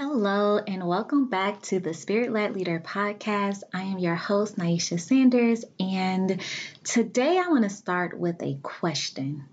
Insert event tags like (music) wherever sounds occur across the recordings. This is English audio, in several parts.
Hello, and welcome back to the Spirit Led Leader podcast. I am your host, Naisha Sanders, and today I want to start with a question.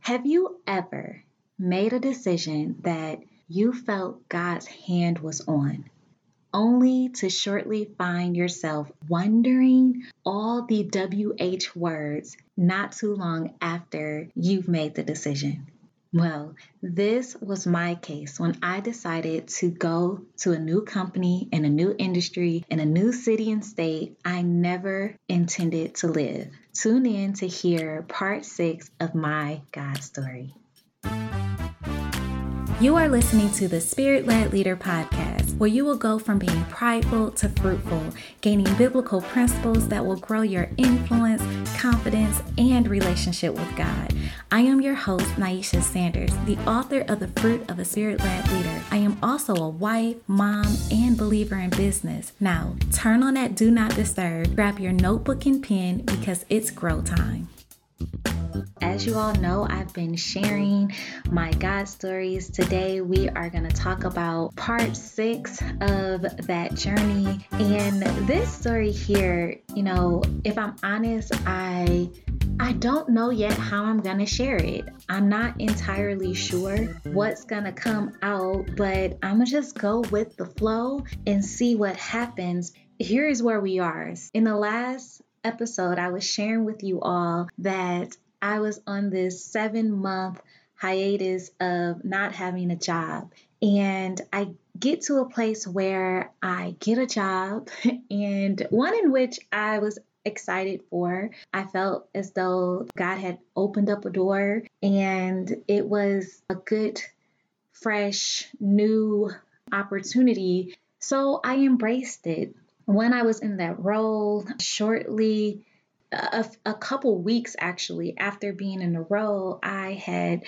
Have you ever made a decision that you felt God's hand was on, only to shortly find yourself wondering all the WH words not too long after you've made the decision? Well, this was my case when I decided to go to a new company in a new industry in a new city and state I never intended to live. Tune in to hear part six of my God story. You are listening to the Spirit Led Leader podcast, where you will go from being prideful to fruitful, gaining biblical principles that will grow your influence, confidence, and relationship with God. I am your host, Naisha Sanders, the author of The Fruit of a Spirit Led Leader. I am also a wife, mom, and believer in business. Now, turn on that Do Not Disturb, grab your notebook and pen because it's grow time. As you all know, I've been sharing my God stories. Today, we are going to talk about part six of that journey. And this story here, you know, if I'm honest, I. I don't know yet how I'm going to share it. I'm not entirely sure what's going to come out, but I'm going to just go with the flow and see what happens. Here is where we are. In the last episode, I was sharing with you all that I was on this seven month hiatus of not having a job. And I get to a place where I get a job, (laughs) and one in which I was excited for. I felt as though God had opened up a door, and it was a good, fresh, new opportunity. So I embraced it. When I was in that role, shortly a, a couple weeks actually after being in the role, I had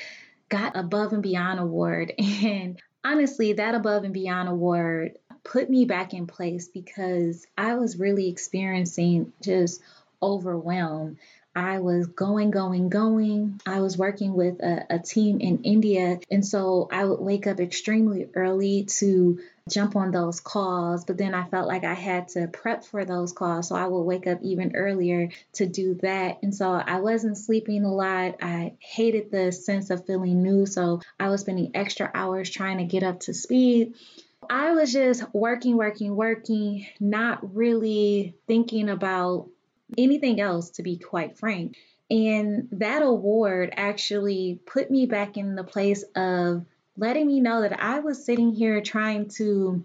got above and beyond award. (laughs) And honestly, that above and beyond award put me back in place because I was really experiencing just overwhelm. I was going, going, going. I was working with a, a, team in India. And so I would wake up extremely early to jump on those calls. But then I felt like I had to prep for those calls. So I would wake up even earlier to do that. And so I wasn't sleeping a lot. I hated the sense of feeling new. So I was spending extra hours trying to get up to speed. I was just working, working, working, not really thinking about anything else, to be quite frank. And that award actually put me back in the place of letting me know that I was sitting here trying to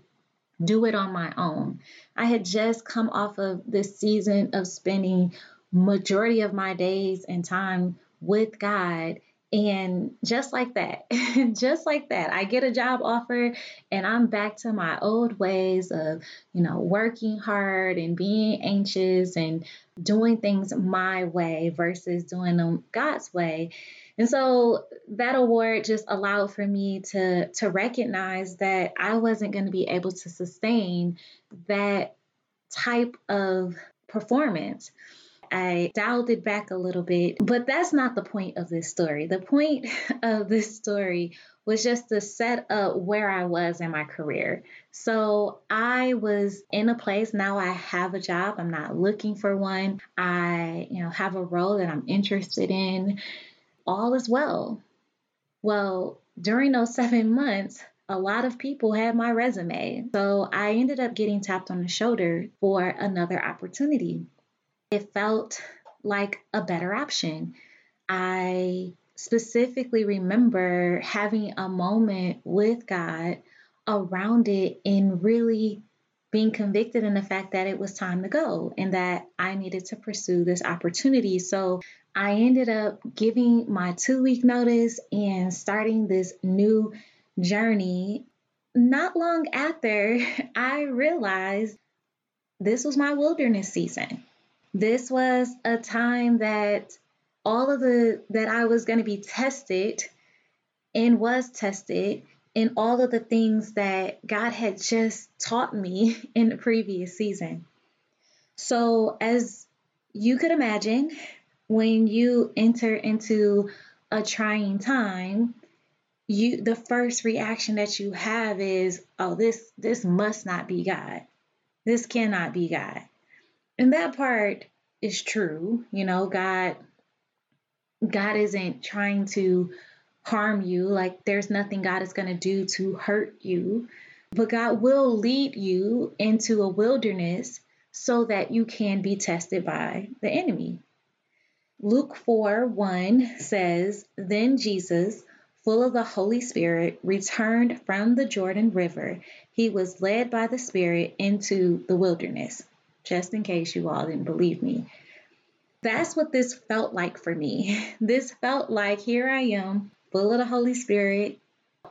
do it on my own. I had just come off of this season of spending majority of my days and time with God and just like that, (laughs) just like that, I get a job offer and I'm back to my old ways of, you know, working hard and being anxious and doing things my way versus doing them God's way. And so that award just allowed for me to to recognize that I wasn't going to be able to sustain that type of performance. I dialed it back a little bit, but that's not the point of this story. The point (laughs) of this story was just to set up where I was in my career. So I was in a place now I have a job. I'm not looking for one. I, you know, have a role that I'm interested in. All is well. Well, during those (laughs) 7 months, a lot of people had my resume. So I ended up getting tapped on the shoulder for another opportunity it felt like a better option. I specifically remember having a moment with God around it and really being convicted in the fact that it was time to go and that I needed to pursue this opportunity. So I ended up giving my two week notice and starting this new journey. Not long after, (laughs) I realized this was my wilderness season. This was a time that all of the that I was going to be tested and was tested in all of the things that God had just taught me (laughs) in the previous season. So, as you could imagine, when you enter into a trying time, you the first reaction that you have is, oh, this this must not be God. This cannot be God. And that part is true. You know, God God isn't trying to harm you. Like there's nothing God is going to do to hurt you. But God will lead you into a wilderness so that you can be tested by the enemy. Luke 4 1 says, Then Jesus, full of the Holy Spirit, returned from the Jordan River. He was led by the Spirit into the wilderness. Just in case you all didn't believe me. That's what this felt like for me. (laughs) This felt like here I am, full of the Holy Spirit,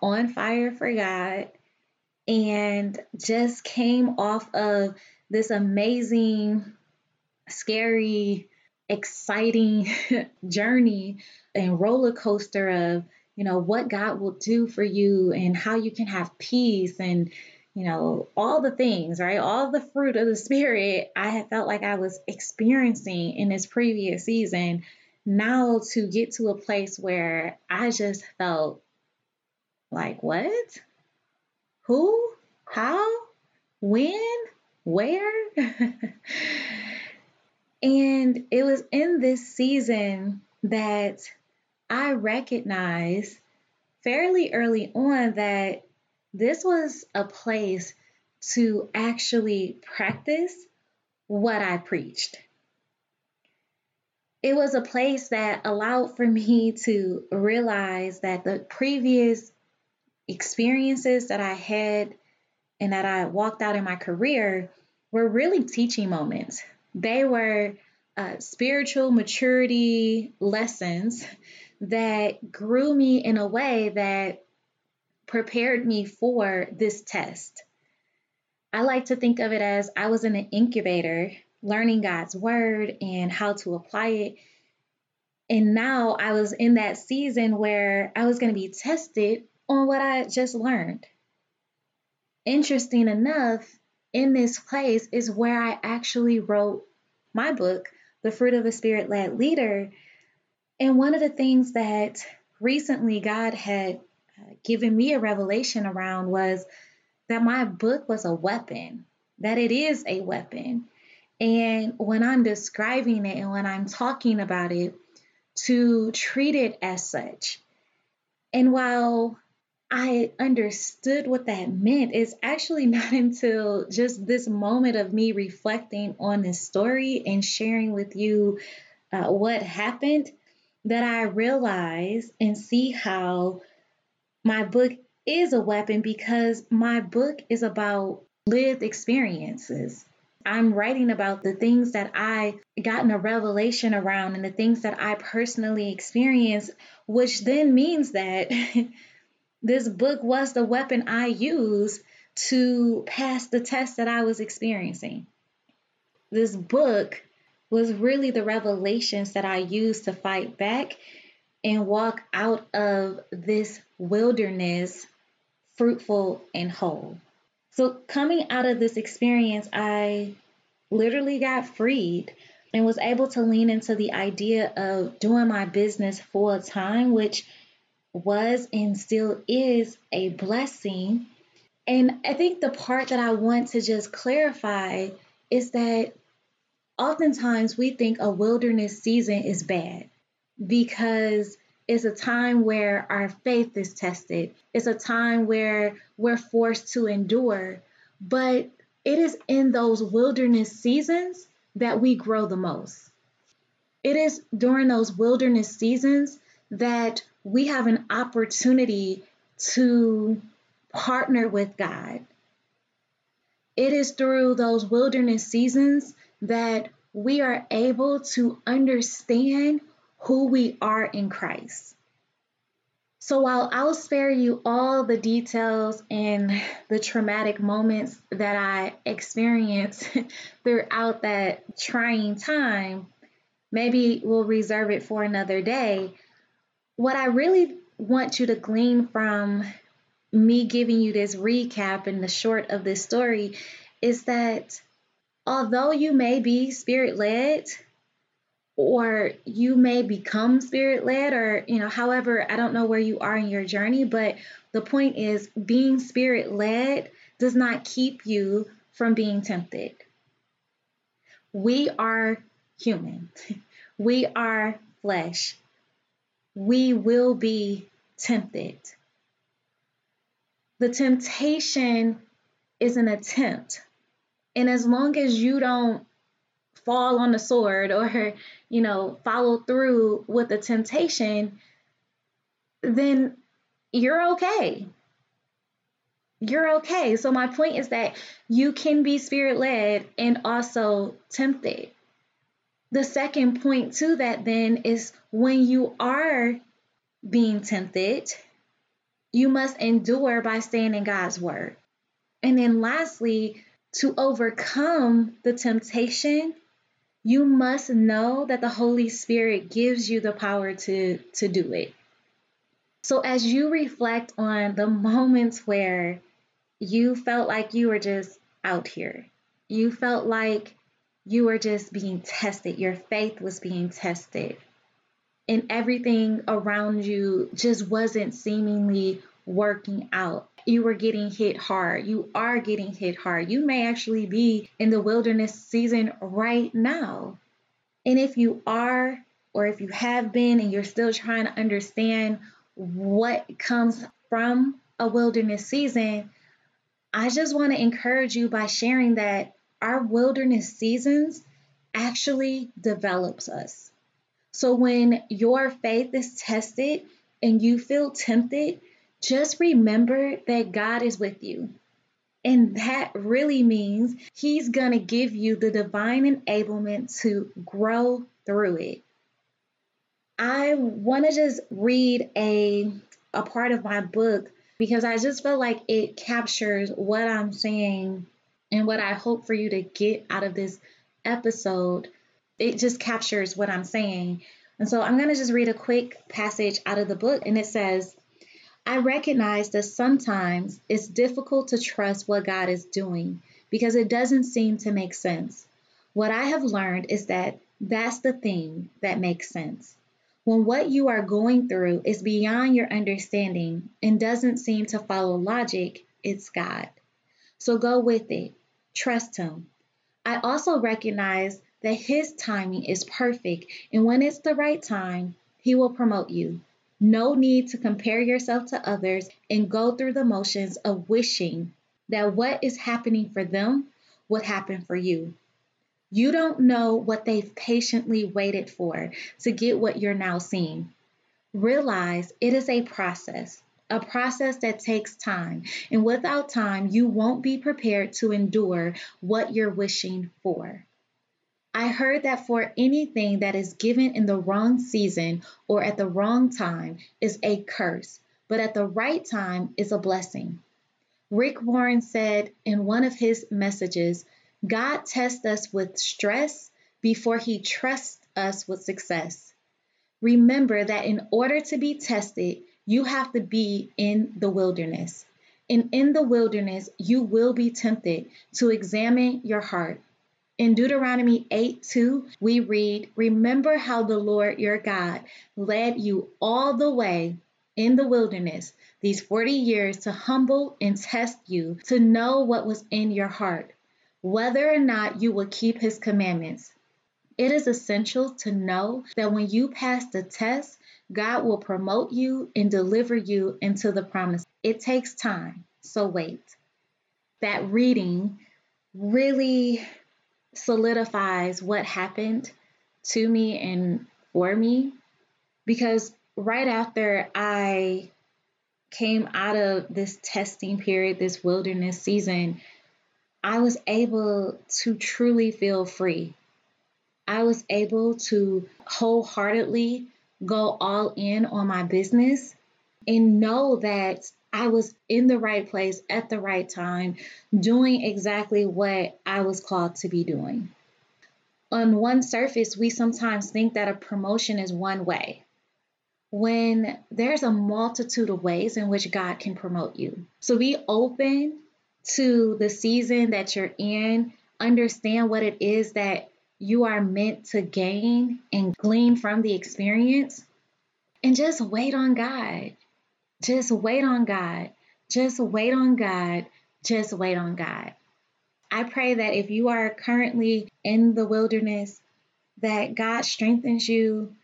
on fire for God, and just came off of this amazing, scary, exciting (laughs) journey and roller coaster of, you know, what God will do for you and how you can have peace and, you know, all the things, right? All the fruit of the Spirit I had felt like I was experiencing in this previous season. Now to get to a place where I just felt like, what? Who? How? When? Where? (laughs) and it was in this season that I recognized fairly early on that this was a place to actually practice what I preached. It was a place that allowed for me to realize that the previous experiences that I had and that I walked out in my career were really teaching moments. They were uh, spiritual maturity lessons that grew me in a way that prepared me for this test. I like to think of it as I was in an incubator learning God's word and how to apply it. And now I was in that season where I was going to be tested on what I just learned. Interesting enough, in this place is where I actually wrote my book, The Fruit of a Spirit Led Leader. And one of the things that recently God had given me a revelation around was that my book was a weapon, that it is a weapon. And when I'm describing it and when I'm talking about it, to treat it as such. And while I understood what that meant. It's actually (laughs) not until just this moment of me reflecting on this story and sharing with you uh, what happened that I realize and see how my book is a weapon because my book is about lived experiences. I'm writing about the things that I gotten a revelation around and the things that I personally experienced, which then means that (laughs) This book was the weapon I used to pass the test that I was experiencing. This book was really the revelations that I used to fight back and walk out of this wilderness fruitful and whole. So, coming out of this experience, I literally got freed and was able to lean into the idea of doing my business full time, which was and still is a blessing. And I think the part that I want to just clarify is that oftentimes we think a wilderness season is bad because it's a time where our faith is tested. It's a time where we're forced to endure. But it is in those wilderness seasons that we grow the most. It is during those wilderness seasons that we have an opportunity to partner with God. It is through those wilderness seasons that we are able to understand who we are in Christ. So while I'll spare you all the details and the traumatic moments that I experienced (laughs) throughout that trying time, maybe we'll reserve it for another day what I really want you to glean from me giving you this recap and the short of this story is that although you may be spirit led, or you may become spirit led or you know however i don't know where you are in your journey but the point is being spirit led does not keep you from being tempted. We are human. (laughs) We are flesh. We will be tempted. The temptation is an attempt. And as long as you don't fall on the sword or, you know, follow through with the temptation, then you're okay. You're okay. So, my point is that you can be spirit led and also tempted. The second point to that then is when you are being tempted, you must endure by staying in God's word. And then lastly, to overcome the temptation, you must know that the Holy Spirit gives you the power to, to do it. So, as you reflect on the moments where you felt like you were just out here, you felt like you were just being tested, your faith was being tested, and everything around you just wasn't seemingly working out you were getting hit hard. You are getting hit hard. You may actually be in the wilderness season right now. And if you are, or if you have been and you're still trying to understand what comes from a wilderness season, I just want to encourage you by sharing that our wilderness seasons actually develops us. So when your faith is tested and you feel tempted, just remember that God is with you. And that really means He's going to give you the divine enablement to grow through it. I want to just read a, a part of my book because I just feel like it captures what I'm saying and what I hope for you to get out of this episode. It just captures what I'm saying. And so I'm going to just read a quick passage out of the book, and it says, I recognize that sometimes it's difficult to trust what God is doing because it doesn't seem to make sense. What I have learned is that that's the thing that makes sense. When what you are going through is beyond your understanding and doesn't seem to follow logic, it's God. So go with it. Trust Him. I also recognize that His timing is perfect, and when it's the right time, He will promote you. No need to compare yourself to others and go through the motions of wishing that what is happening for them would happen for you. You don't know what they've patiently waited for to get what you're now seeing. Realize it is a process, a process that takes time. And without time, you won't be prepared to endure what you're wishing for. I heard that for anything that is given in the wrong season or at the wrong time is a curse, but at the right time is a blessing. Rick Warren said in one of his messages God tests us with stress before he trusts us with success. Remember that in order to be tested, you have to be in the wilderness. And in the wilderness, you will be tempted to examine your heart in Deuteronomy 8 2, we read, Remember how the Lord your God led you all the way in the wilderness these 40 years to humble and test you to know what was in your heart, whether or not you will keep his commandments. It is essential to know that when you pass the test, God will promote you and deliver you into the promise. It takes time, so wait. That reading really solidifies what happened to me and for me because right after I came out of this testing period, this wilderness season, I was able to truly feel free. I was able to wholeheartedly go all in on my business and know that I was in the right place at the right time, doing exactly what I was called to be doing. On one surface, we sometimes think that a promotion is one way, when there's a multitude of ways in which God can promote you. So be open to the season that you're in, understand what it is that you are meant to gain and glean from the experience. And just wait on God. Just wait on God. Just wait on God. Just wait on God. I pray that if you are currently in the wilderness, that God strengthens you,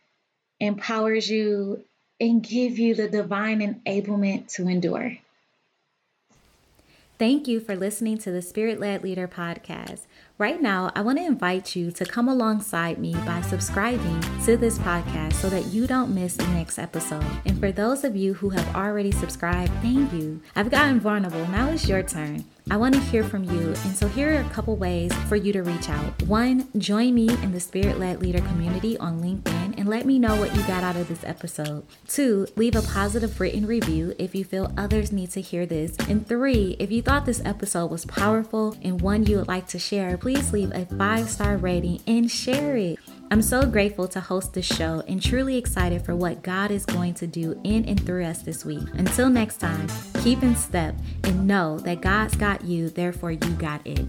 empowers you, and give you the divine enablement to endure. Thank you for listening to the Spirit Led Leader podcast. Right now, I want to invite you to come alongside me by subscribing to this podcast so that you don't miss the next episode. And for those of you who have already subscribed, thank you. I've gotten vulnerable. Now it's your turn. I want to hear from you, and so here are a couple ways for you to reach out. One, join me in the Spirit Led Leader community on LinkedIn and let me know what you got out of this episode. Two, leave a positive written review if you feel others need to hear this. And three, if you thought this episode was powerful and one you would like to share, please leave a five star rating and share it. I'm so grateful to host this show and truly excited for what God is going to do in and through us this week. Until next time, keep in step and know that God's got you, therefore, you got it.